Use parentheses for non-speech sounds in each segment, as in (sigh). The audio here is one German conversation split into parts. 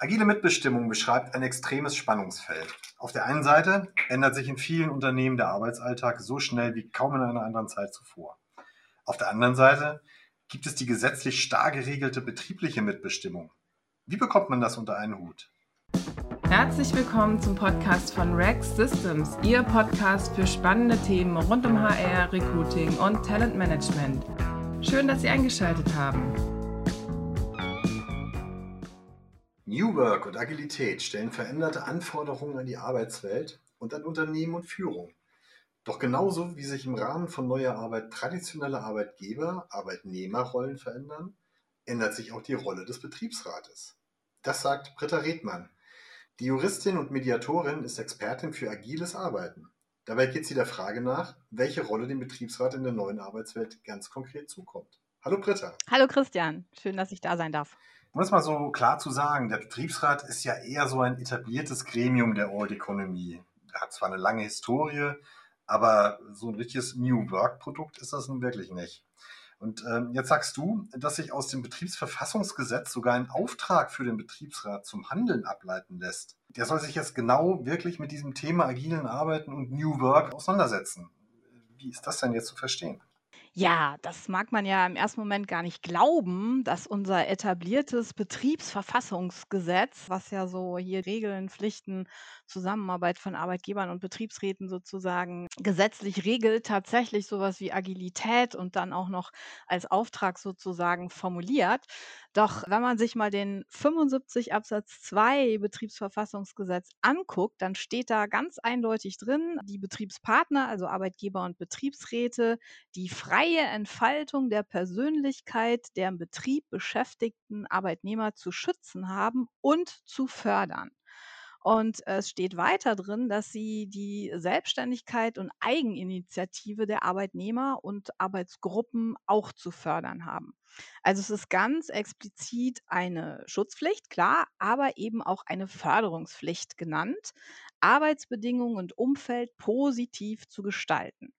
Agile Mitbestimmung beschreibt ein extremes Spannungsfeld. Auf der einen Seite ändert sich in vielen Unternehmen der Arbeitsalltag so schnell wie kaum in einer anderen Zeit zuvor. Auf der anderen Seite gibt es die gesetzlich starr geregelte betriebliche Mitbestimmung. Wie bekommt man das unter einen Hut? Herzlich willkommen zum Podcast von Rex Systems, Ihr Podcast für spannende Themen rund um HR, Recruiting und Talentmanagement. Schön, dass Sie eingeschaltet haben. New Work und Agilität stellen veränderte Anforderungen an die Arbeitswelt und an Unternehmen und Führung. Doch genauso wie sich im Rahmen von neuer Arbeit traditionelle Arbeitgeber, Arbeitnehmerrollen verändern, ändert sich auch die Rolle des Betriebsrates. Das sagt Britta Redmann. Die Juristin und Mediatorin ist Expertin für agiles Arbeiten. Dabei geht sie der Frage nach, welche Rolle dem Betriebsrat in der neuen Arbeitswelt ganz konkret zukommt. Hallo Britta. Hallo Christian, schön, dass ich da sein darf. Um es mal so klar zu sagen, der Betriebsrat ist ja eher so ein etabliertes Gremium der Old Economy. Er hat zwar eine lange Historie, aber so ein richtiges New Work-Produkt ist das nun wirklich nicht. Und ähm, jetzt sagst du, dass sich aus dem Betriebsverfassungsgesetz sogar ein Auftrag für den Betriebsrat zum Handeln ableiten lässt. Der soll sich jetzt genau wirklich mit diesem Thema agilen Arbeiten und New Work auseinandersetzen. Wie ist das denn jetzt zu verstehen? Ja, das mag man ja im ersten Moment gar nicht glauben, dass unser etabliertes Betriebsverfassungsgesetz, was ja so hier Regeln, Pflichten, Zusammenarbeit von Arbeitgebern und Betriebsräten sozusagen gesetzlich regelt, tatsächlich sowas wie Agilität und dann auch noch als Auftrag sozusagen formuliert. Doch wenn man sich mal den 75 Absatz 2 Betriebsverfassungsgesetz anguckt, dann steht da ganz eindeutig drin, die Betriebspartner, also Arbeitgeber und Betriebsräte, die freie Entfaltung der Persönlichkeit der im Betrieb beschäftigten Arbeitnehmer zu schützen haben und zu fördern. Und es steht weiter drin, dass sie die Selbstständigkeit und Eigeninitiative der Arbeitnehmer und Arbeitsgruppen auch zu fördern haben. Also es ist ganz explizit eine Schutzpflicht, klar, aber eben auch eine Förderungspflicht genannt, Arbeitsbedingungen und Umfeld positiv zu gestalten.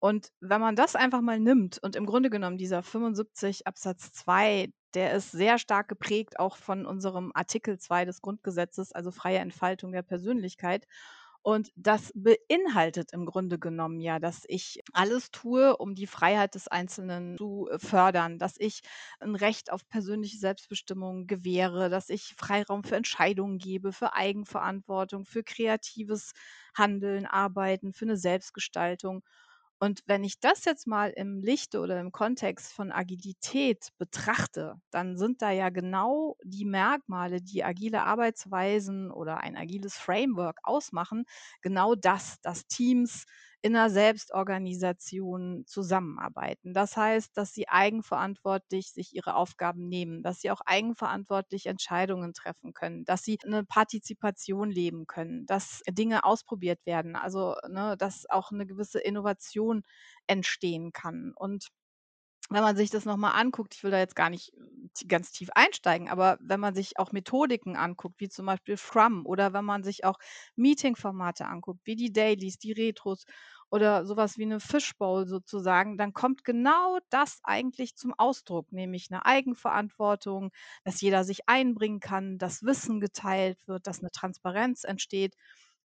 Und wenn man das einfach mal nimmt und im Grunde genommen dieser 75 Absatz 2, der ist sehr stark geprägt auch von unserem Artikel 2 des Grundgesetzes, also freie Entfaltung der Persönlichkeit. Und das beinhaltet im Grunde genommen ja, dass ich alles tue, um die Freiheit des Einzelnen zu äh, fördern, dass ich ein Recht auf persönliche Selbstbestimmung gewähre, dass ich Freiraum für Entscheidungen gebe, für Eigenverantwortung, für kreatives Handeln, Arbeiten, für eine Selbstgestaltung. Und wenn ich das jetzt mal im Lichte oder im Kontext von Agilität betrachte, dann sind da ja genau die Merkmale, die agile Arbeitsweisen oder ein agiles Framework ausmachen, genau das, dass Teams in einer Selbstorganisation zusammenarbeiten. Das heißt, dass sie eigenverantwortlich sich ihre Aufgaben nehmen, dass sie auch eigenverantwortlich Entscheidungen treffen können, dass sie eine Partizipation leben können, dass Dinge ausprobiert werden, also ne, dass auch eine gewisse Innovation entstehen kann. Und wenn man sich das nochmal anguckt, ich will da jetzt gar nicht äh, ganz tief einsteigen, aber wenn man sich auch Methodiken anguckt, wie zum Beispiel Scrum oder wenn man sich auch Meeting-Formate anguckt, wie die Dailies, die Retros oder sowas wie eine Fishbowl sozusagen, dann kommt genau das eigentlich zum Ausdruck, nämlich eine Eigenverantwortung, dass jeder sich einbringen kann, dass Wissen geteilt wird, dass eine Transparenz entsteht.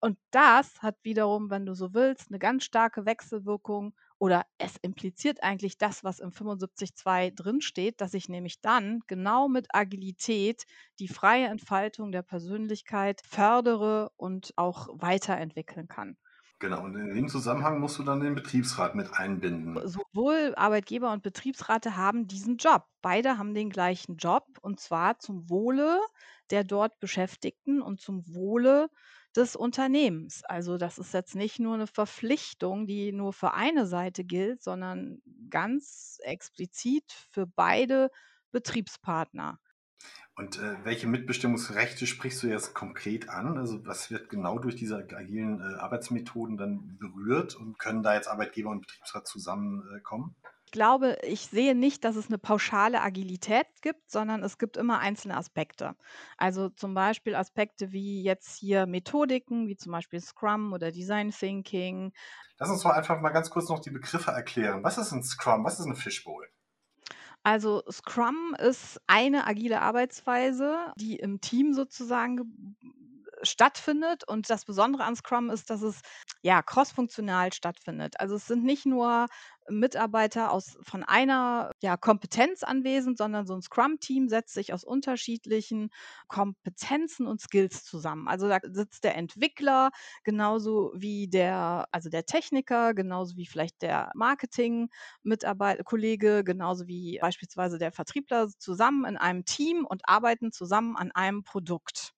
Und das hat wiederum, wenn du so willst, eine ganz starke Wechselwirkung oder es impliziert eigentlich das, was im 75.2 drinsteht, dass ich nämlich dann genau mit Agilität die freie Entfaltung der Persönlichkeit fördere und auch weiterentwickeln kann. Genau, und in dem Zusammenhang musst du dann den Betriebsrat mit einbinden. Sowohl Arbeitgeber und Betriebsräte haben diesen Job. Beide haben den gleichen Job und zwar zum Wohle der dort Beschäftigten und zum Wohle des Unternehmens. Also das ist jetzt nicht nur eine Verpflichtung, die nur für eine Seite gilt, sondern ganz explizit für beide Betriebspartner. Und äh, welche Mitbestimmungsrechte sprichst du jetzt konkret an? Also was wird genau durch diese agilen äh, Arbeitsmethoden dann berührt und können da jetzt Arbeitgeber und Betriebsrat zusammenkommen? Äh, glaube, ich sehe nicht, dass es eine pauschale Agilität gibt, sondern es gibt immer einzelne Aspekte. Also zum Beispiel Aspekte wie jetzt hier Methodiken, wie zum Beispiel Scrum oder Design Thinking. Lass uns doch einfach mal ganz kurz noch die Begriffe erklären. Was ist ein Scrum? Was ist ein Fishbowl? Also Scrum ist eine agile Arbeitsweise, die im Team sozusagen stattfindet. Und das Besondere an Scrum ist, dass es ja crossfunktional stattfindet. Also es sind nicht nur Mitarbeiter aus von einer ja, Kompetenz anwesend, sondern so ein Scrum-Team setzt sich aus unterschiedlichen Kompetenzen und Skills zusammen. Also da sitzt der Entwickler genauso wie der, also der Techniker, genauso wie vielleicht der Marketing-Mitarbeiter, Kollege, genauso wie beispielsweise der Vertriebler zusammen in einem Team und arbeiten zusammen an einem Produkt.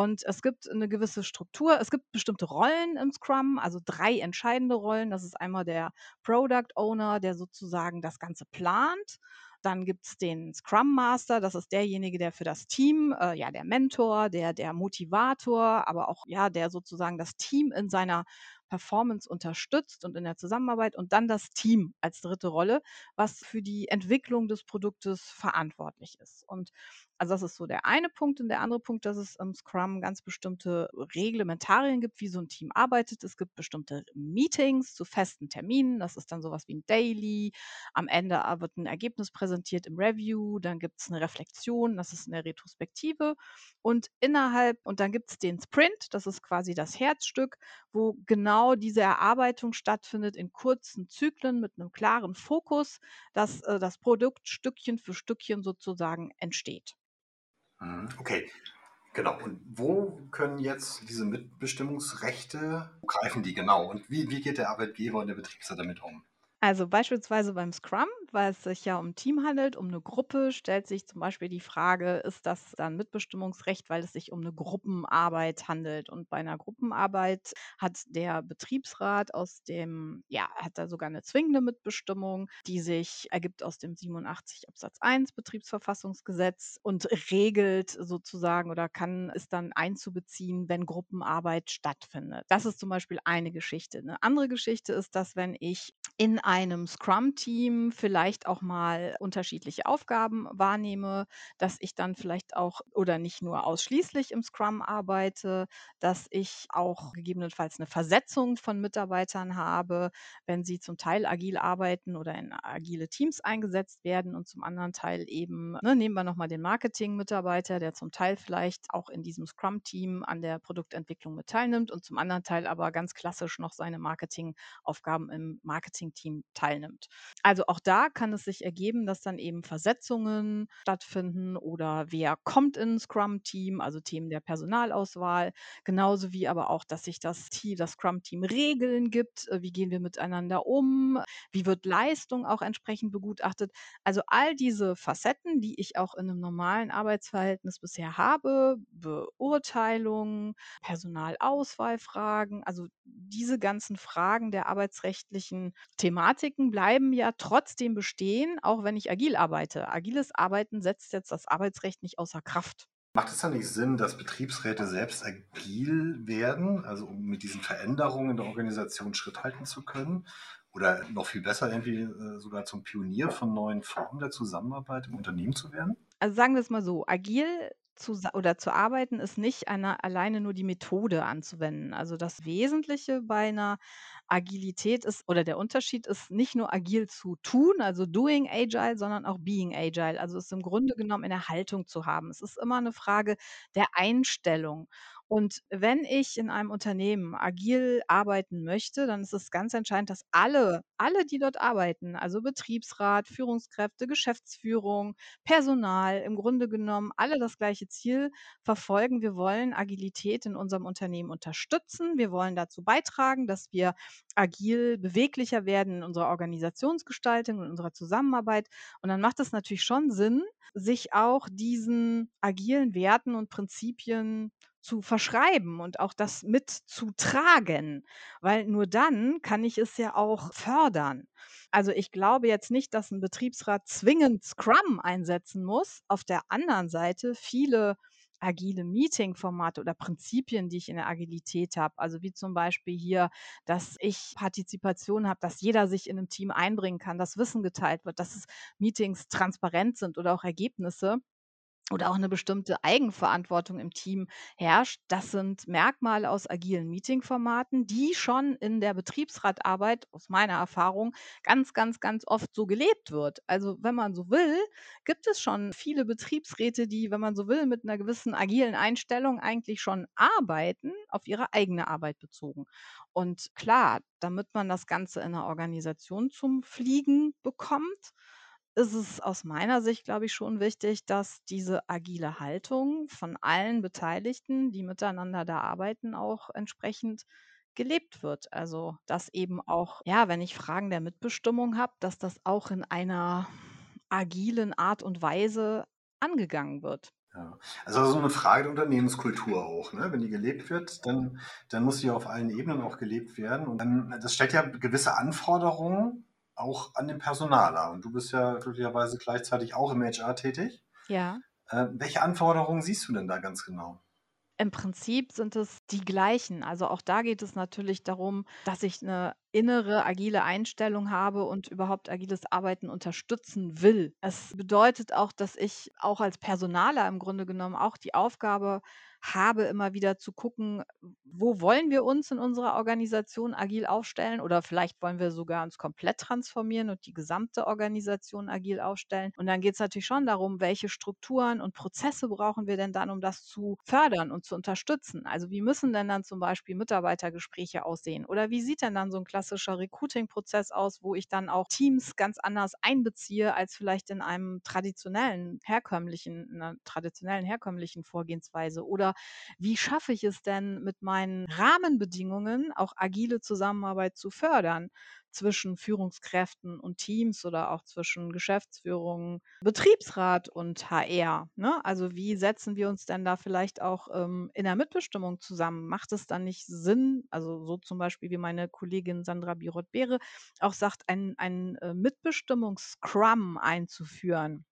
Und es gibt eine gewisse Struktur. Es gibt bestimmte Rollen im Scrum, also drei entscheidende Rollen. Das ist einmal der Product Owner, der sozusagen das Ganze plant. Dann gibt es den Scrum Master, das ist derjenige, der für das Team, äh, ja, der Mentor, der, der Motivator, aber auch, ja, der sozusagen das Team in seiner Performance unterstützt und in der Zusammenarbeit und dann das Team als dritte Rolle, was für die Entwicklung des Produktes verantwortlich ist. Und also das ist so der eine Punkt. Und der andere Punkt, dass es im Scrum ganz bestimmte Reglementarien gibt, wie so ein Team arbeitet. Es gibt bestimmte Meetings zu festen Terminen. Das ist dann sowas wie ein Daily. Am Ende wird ein Ergebnis präsentiert im Review. Dann gibt es eine Reflexion. Das ist eine Retrospektive. Und innerhalb, und dann gibt es den Sprint. Das ist quasi das Herzstück, wo genau diese Erarbeitung stattfindet in kurzen Zyklen mit einem klaren Fokus, dass äh, das Produkt Stückchen für Stückchen sozusagen entsteht. Mhm, okay, genau. Und wo können jetzt diese Mitbestimmungsrechte, wo greifen die genau? Und wie, wie geht der Arbeitgeber und der Betriebsrat damit um? Also beispielsweise beim Scrum, weil es sich ja um ein Team handelt, um eine Gruppe, stellt sich zum Beispiel die Frage, ist das dann Mitbestimmungsrecht, weil es sich um eine Gruppenarbeit handelt? Und bei einer Gruppenarbeit hat der Betriebsrat aus dem, ja, hat da sogar eine zwingende Mitbestimmung, die sich ergibt aus dem 87 Absatz 1 Betriebsverfassungsgesetz und regelt sozusagen oder kann es dann einzubeziehen, wenn Gruppenarbeit stattfindet. Das ist zum Beispiel eine Geschichte. Eine andere Geschichte ist, dass wenn ich in einem Scrum-Team vielleicht auch mal unterschiedliche Aufgaben wahrnehme, dass ich dann vielleicht auch oder nicht nur ausschließlich im Scrum arbeite, dass ich auch gegebenenfalls eine Versetzung von Mitarbeitern habe, wenn sie zum Teil agil arbeiten oder in agile Teams eingesetzt werden und zum anderen Teil eben, ne, nehmen wir nochmal den Marketing-Mitarbeiter, der zum Teil vielleicht auch in diesem Scrum-Team an der Produktentwicklung mit teilnimmt und zum anderen Teil aber ganz klassisch noch seine Marketingaufgaben im Marketing-Team teilnimmt. Also auch da kann es sich ergeben, dass dann eben Versetzungen stattfinden oder wer kommt in Scrum-Team, also Themen der Personalauswahl, genauso wie aber auch, dass sich das, das Scrum-Team Regeln gibt, äh, wie gehen wir miteinander um, wie wird Leistung auch entsprechend begutachtet. Also all diese Facetten, die ich auch in einem normalen Arbeitsverhältnis bisher habe, Beurteilung, Personalauswahlfragen, also diese ganzen Fragen der arbeitsrechtlichen Thematiken bleiben ja trotzdem bestehen, auch wenn ich agil arbeite. Agiles Arbeiten setzt jetzt das Arbeitsrecht nicht außer Kraft. Macht es dann nicht Sinn, dass Betriebsräte selbst agil werden, also um mit diesen Veränderungen in der Organisation Schritt halten zu können? Oder noch viel besser, irgendwie äh, sogar zum Pionier von neuen Formen der Zusammenarbeit im Unternehmen zu werden? Also sagen wir es mal so, agil zu oder zu arbeiten ist nicht eine, alleine nur die Methode anzuwenden. Also das Wesentliche bei einer Agilität ist oder der Unterschied ist nicht nur agil zu tun, also doing agile, sondern auch being agile. Also es im Grunde genommen in der Haltung zu haben. Es ist immer eine Frage der Einstellung. Und wenn ich in einem Unternehmen agil arbeiten möchte, dann ist es ganz entscheidend, dass alle, alle, die dort arbeiten, also Betriebsrat, Führungskräfte, Geschäftsführung, Personal, im Grunde genommen alle das gleiche Ziel verfolgen. Wir wollen Agilität in unserem Unternehmen unterstützen. Wir wollen dazu beitragen, dass wir agil beweglicher werden in unserer Organisationsgestaltung, in unserer Zusammenarbeit. Und dann macht es natürlich schon Sinn, sich auch diesen agilen Werten und Prinzipien zu verschreiben und auch das mitzutragen, weil nur dann kann ich es ja auch fördern. Also ich glaube jetzt nicht, dass ein Betriebsrat zwingend Scrum einsetzen muss. Auf der anderen Seite viele agile Meeting-Formate oder Prinzipien, die ich in der Agilität habe. Also wie zum Beispiel hier, dass ich Partizipation habe, dass jeder sich in einem Team einbringen kann, dass Wissen geteilt wird, dass Meetings transparent sind oder auch Ergebnisse oder auch eine bestimmte Eigenverantwortung im Team herrscht. Das sind Merkmale aus agilen Meetingformaten, die schon in der Betriebsratarbeit aus meiner Erfahrung ganz, ganz, ganz oft so gelebt wird. Also, wenn man so will, gibt es schon viele Betriebsräte, die, wenn man so will, mit einer gewissen agilen Einstellung eigentlich schon arbeiten, auf ihre eigene Arbeit bezogen. Und klar, damit man das Ganze in 'ner Organisation zum Fliegen bekommt, ist es aus meiner Sicht, glaube ich, schon wichtig, dass diese agile Haltung von allen Beteiligten, die miteinander da arbeiten, auch entsprechend gelebt wird. Also, dass eben auch, ja, wenn ich Fragen der Mitbestimmung habe, dass das auch in einer agilen Art und Weise angegangen wird. Ja. Also so eine Frage der Unternehmenskultur auch, ne? Wenn die gelebt wird, dann, dann muss sie auf allen Ebenen auch gelebt werden. Und dann, das stellt ja gewisse Anforderungen auch an den Personaler. Und du bist ja glücklicherweise gleichzeitig auch im HR tätig. Ja. Äh, welche Anforderungen siehst du denn da ganz genau? Im Prinzip sind es die gleichen. Also auch da geht es natürlich darum, dass ich eine innere agile Einstellung habe und überhaupt agiles Arbeiten unterstützen will. Es bedeutet auch, dass ich auch als Personaler im Grunde genommen auch die Aufgabe habe, immer wieder zu gucken, wo wollen wir uns in unserer Organisation agil aufstellen oder vielleicht wollen wir sogar uns komplett transformieren und die gesamte Organisation agil aufstellen. Und dann geht es natürlich schon darum, welche Strukturen und Prozesse brauchen wir denn dann, um das zu fördern und zu unterstützen. Also wie müssen denn dann zum Beispiel Mitarbeitergespräche aussehen oder wie sieht denn dann so ein klassischer Recruiting-Prozess aus, wo ich dann auch Teams ganz anders einbeziehe als vielleicht in einem traditionellen, herkömmlichen, in einer traditionellen, herkömmlichen Vorgehensweise oder wie schaffe ich es denn mit meinen Rahmenbedingungen auch agile Zusammenarbeit zu fördern zwischen Führungskräften und Teams oder auch zwischen Geschäftsführung, Betriebsrat und HR. Ne? Also wie setzen wir uns denn da vielleicht auch ähm, in der Mitbestimmung zusammen? Macht es dann nicht Sinn, also so zum Beispiel wie meine Kollegin Sandra Birot-Beere auch sagt, ein, ein äh, Mitbestimmungs-Scrum einzuführen?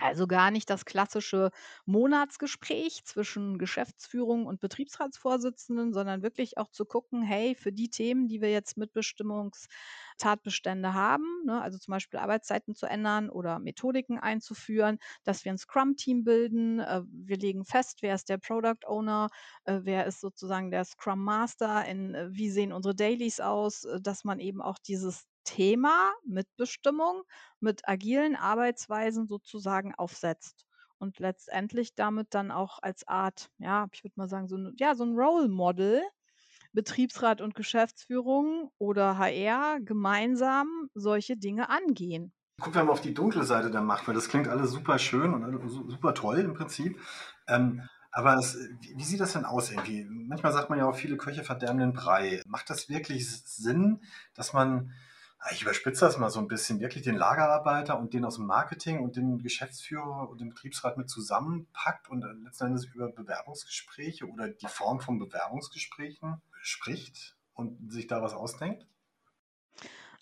Also gar nicht das klassische Monatsgespräch zwischen Geschäftsführung und Betriebsratsvorsitzenden, sondern wirklich auch zu gucken, hey, für die Themen, die wir jetzt Mitbestimmungstatbestände haben, ne, also zum Beispiel Arbeitszeiten zu ändern oder Methodiken einzuführen, dass wir ein Scrum-Team bilden. Äh, wir legen fest, wer ist der Product Owner, äh, wer ist sozusagen der Scrum Master, in, äh, wie sehen unsere Dailies aus, äh, dass man eben auch dieses Thema Mitbestimmung mit agilen Arbeitsweisen sozusagen aufsetzt und letztendlich damit dann auch als Art, ja, ich würde mal sagen, so 'n ja, so 'n Role Model Betriebsrat und Geschäftsführung oder HR gemeinsam solche Dinge angehen. Gucken wir mal auf die dunkle Seite der Macht, weil das klingt alles super schön und super toll im Prinzip. Ähm, aber es, wie sieht das denn aus irgendwie? Manchmal sagt man ja auch, viele Köche verderben den Brei. Macht das wirklich Sinn, dass man ich überspitze das mal so ein bisschen, wirklich den Lagerarbeiter und den aus dem Marketing und den Geschäftsführer und den Betriebsrat mit zusammenpackt und letzten Endes über Bewerbungsgespräche oder die Form von Bewerbungsgesprächen spricht und sich da was ausdenkt?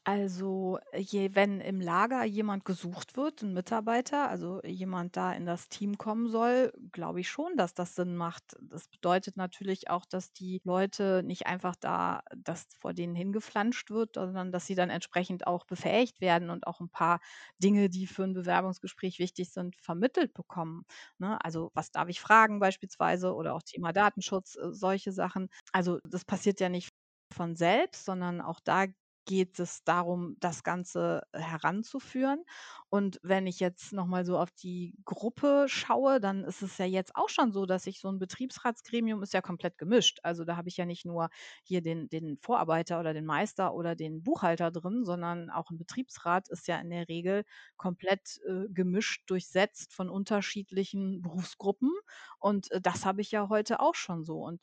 Also, je wenn im Lager jemand gesucht wird, ein Mitarbeiter, also jemand da in das Team kommen soll, glaube ich schon, dass das Sinn macht. Das bedeutet natürlich auch, dass die Leute nicht einfach da das vor denen hingeflanscht wird, sondern dass sie dann entsprechend auch befähigt werden und auch ein paar Dinge, die für ein Bewerbungsgespräch wichtig sind, vermittelt bekommen, ne? Also, was darf ich fragen beispielsweise oder auch Thema Datenschutz, äh, solche Sachen. Also, das passiert ja nicht von selbst, sondern auch da geht es darum, das Ganze heranzuführen. Und wenn ich jetzt noch mal so auf die Gruppe schaue, dann ist es ja jetzt auch schon so, dass ich so ein Betriebsratsgremium ist ja komplett gemischt. Also, da habe ich ja nicht nur hier den den Vorarbeiter oder den Meister oder den Buchhalter drin, sondern auch ein Betriebsrat ist ja in der Regel komplett, äh, gemischt, durchsetzt von unterschiedlichen Berufsgruppen. Und, äh, das habe ich ja heute auch schon so. Und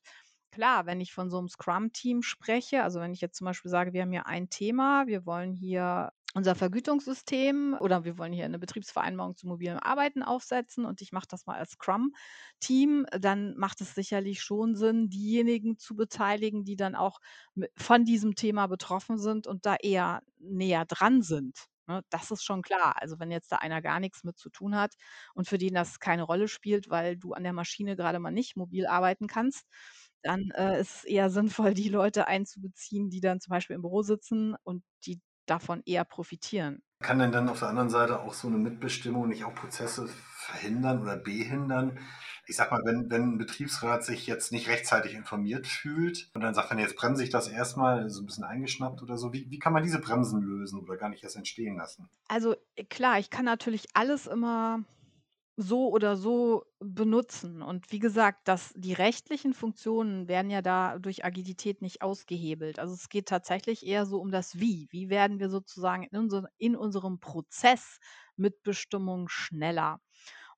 Klar, wenn ich von so einem Scrum-Team spreche, also wenn ich jetzt zum Beispiel sage, wir haben hier ein Thema, wir wollen hier unser Vergütungssystem oder wir wollen hier eine Betriebsvereinbarung zu mobilem Arbeiten aufsetzen und ich mache das mal als Scrum-Team, dann macht es sicherlich schon Sinn, diejenigen zu beteiligen, die dann auch von diesem Thema betroffen sind und da eher näher dran sind, ne? Das ist schon klar. Also, wenn jetzt da einer gar nichts mit zu tun hat und für den das keine Rolle spielt, weil du an der Maschine gerade mal nicht mobil arbeiten kannst, dann, äh, ist es eher sinnvoll, die Leute einzubeziehen, die dann zum Beispiel im Büro sitzen und die davon eher profitieren. Kann denn dann auf der anderen Seite auch so eine Mitbestimmung nicht auch Prozesse verhindern oder behindern? Ich sag mal, wenn, wenn ein Betriebsrat sich jetzt nicht rechtzeitig informiert fühlt und dann sagt dann, jetzt bremse ich das erstmal, so ein bisschen eingeschnappt oder so, wie, wie kann man diese Bremsen lösen oder gar nicht erst entstehen lassen? Also äh, klar, ich kann natürlich alles immer so oder so benutzen. Und wie gesagt, das die rechtlichen Funktionen werden ja da durch Agilität nicht ausgehebelt. Also, es geht tatsächlich eher so um das Wie. Wie werden wir sozusagen in unser in unserem Prozess Mitbestimmung schneller?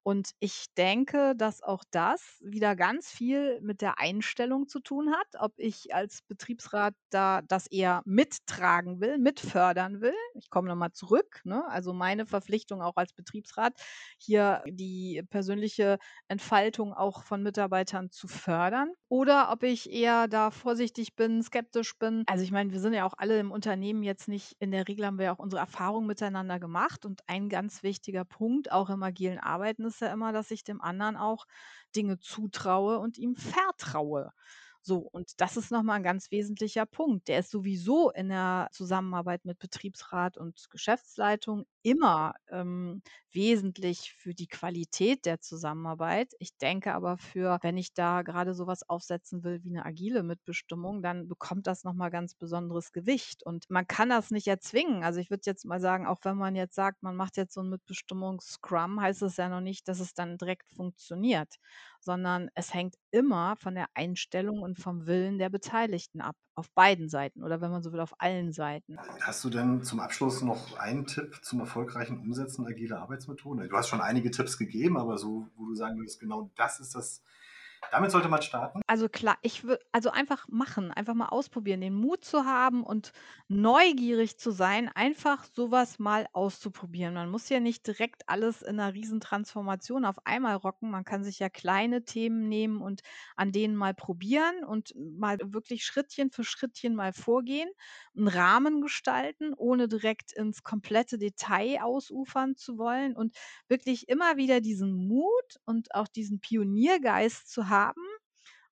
Und ich denke, dass auch das wieder ganz viel mit der Einstellung zu tun hat, ob ich als Betriebsrat da das eher mittragen will, mitfördern will. Ich komme noch mal zurück, ne? Also, meine Verpflichtung auch als Betriebsrat, hier die persönliche Entfaltung auch von Mitarbeitern zu fördern oder ob ich eher da vorsichtig bin, skeptisch bin. Also, ich meine, wir sind ja auch alle im Unternehmen jetzt nicht in der Regel haben wir ja auch unsere Erfahrungen miteinander gemacht und ein ganz wichtiger Punkt auch im agilen Arbeiten ist ja immer, dass ich dem anderen auch Dinge zutraue und ihm vertraue. So, und das ist nochmal ein ganz wesentlicher Punkt. Der ist sowieso in der Zusammenarbeit mit Betriebsrat und Geschäftsleitung immer ähm, wesentlich für die Qualität der Zusammenarbeit. Ich denke aber für, wenn ich da gerade sowas aufsetzen will wie eine agile Mitbestimmung, dann bekommt das nochmal ganz besonderes Gewicht. Und man kann das nicht erzwingen. Also ich würde jetzt mal sagen, auch wenn man jetzt sagt, man macht jetzt so ein Mitbestimmungs-Scrum, heißt es ja noch nicht, dass es dann direkt funktioniert sondern es hängt immer von der Einstellung und vom Willen der Beteiligten ab, auf beiden Seiten oder wenn man so will, auf allen Seiten. Hast du denn zum Abschluss noch einen Tipp zum erfolgreichen Umsetzen agiler Arbeitsmethoden? Du hast schon einige Tipps gegeben, aber so, wo du sagen würdest, genau das ist das damit sollte man starten? Also klar, ich würde also einfach machen, einfach mal ausprobieren, den Mut zu haben und neugierig zu sein, einfach sowas mal auszuprobieren. Man muss ja nicht direkt alles in einer Riesentransformation auf einmal rocken. Man kann sich ja kleine Themen nehmen und an denen mal probieren und mal wirklich Schrittchen für Schrittchen mal vorgehen, einen Rahmen gestalten, ohne direkt ins komplette Detail ausufern zu wollen und wirklich immer wieder diesen Mut und auch diesen Pioniergeist zu haben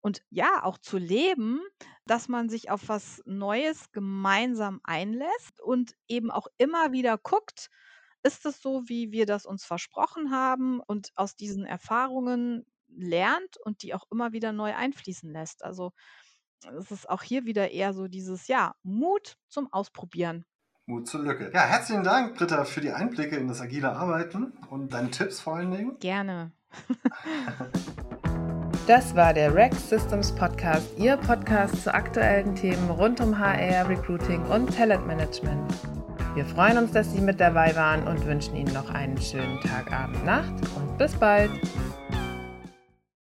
und ja, auch zu leben, dass man sich auf was Neues gemeinsam einlässt und eben auch immer wieder guckt, ist es so, wie wir das uns versprochen haben und aus diesen Erfahrungen lernt und die auch immer wieder neu einfließen lässt. Also es ist auch hier wieder eher so dieses, ja, Mut zum Ausprobieren. Mut zur Lücke. Ja, herzlichen Dank, Britta, für die Einblicke in das agile Arbeiten und deine Tipps vor allen Dingen. Gerne. (laughs) Das war der Rex Systems Podcast, Ihr Podcast zu aktuellen Themen rund um HR, Recruiting und Talentmanagement. Wir freuen uns, dass Sie mit dabei waren und wünschen Ihnen noch einen schönen Tag, Abend, Nacht und bis bald.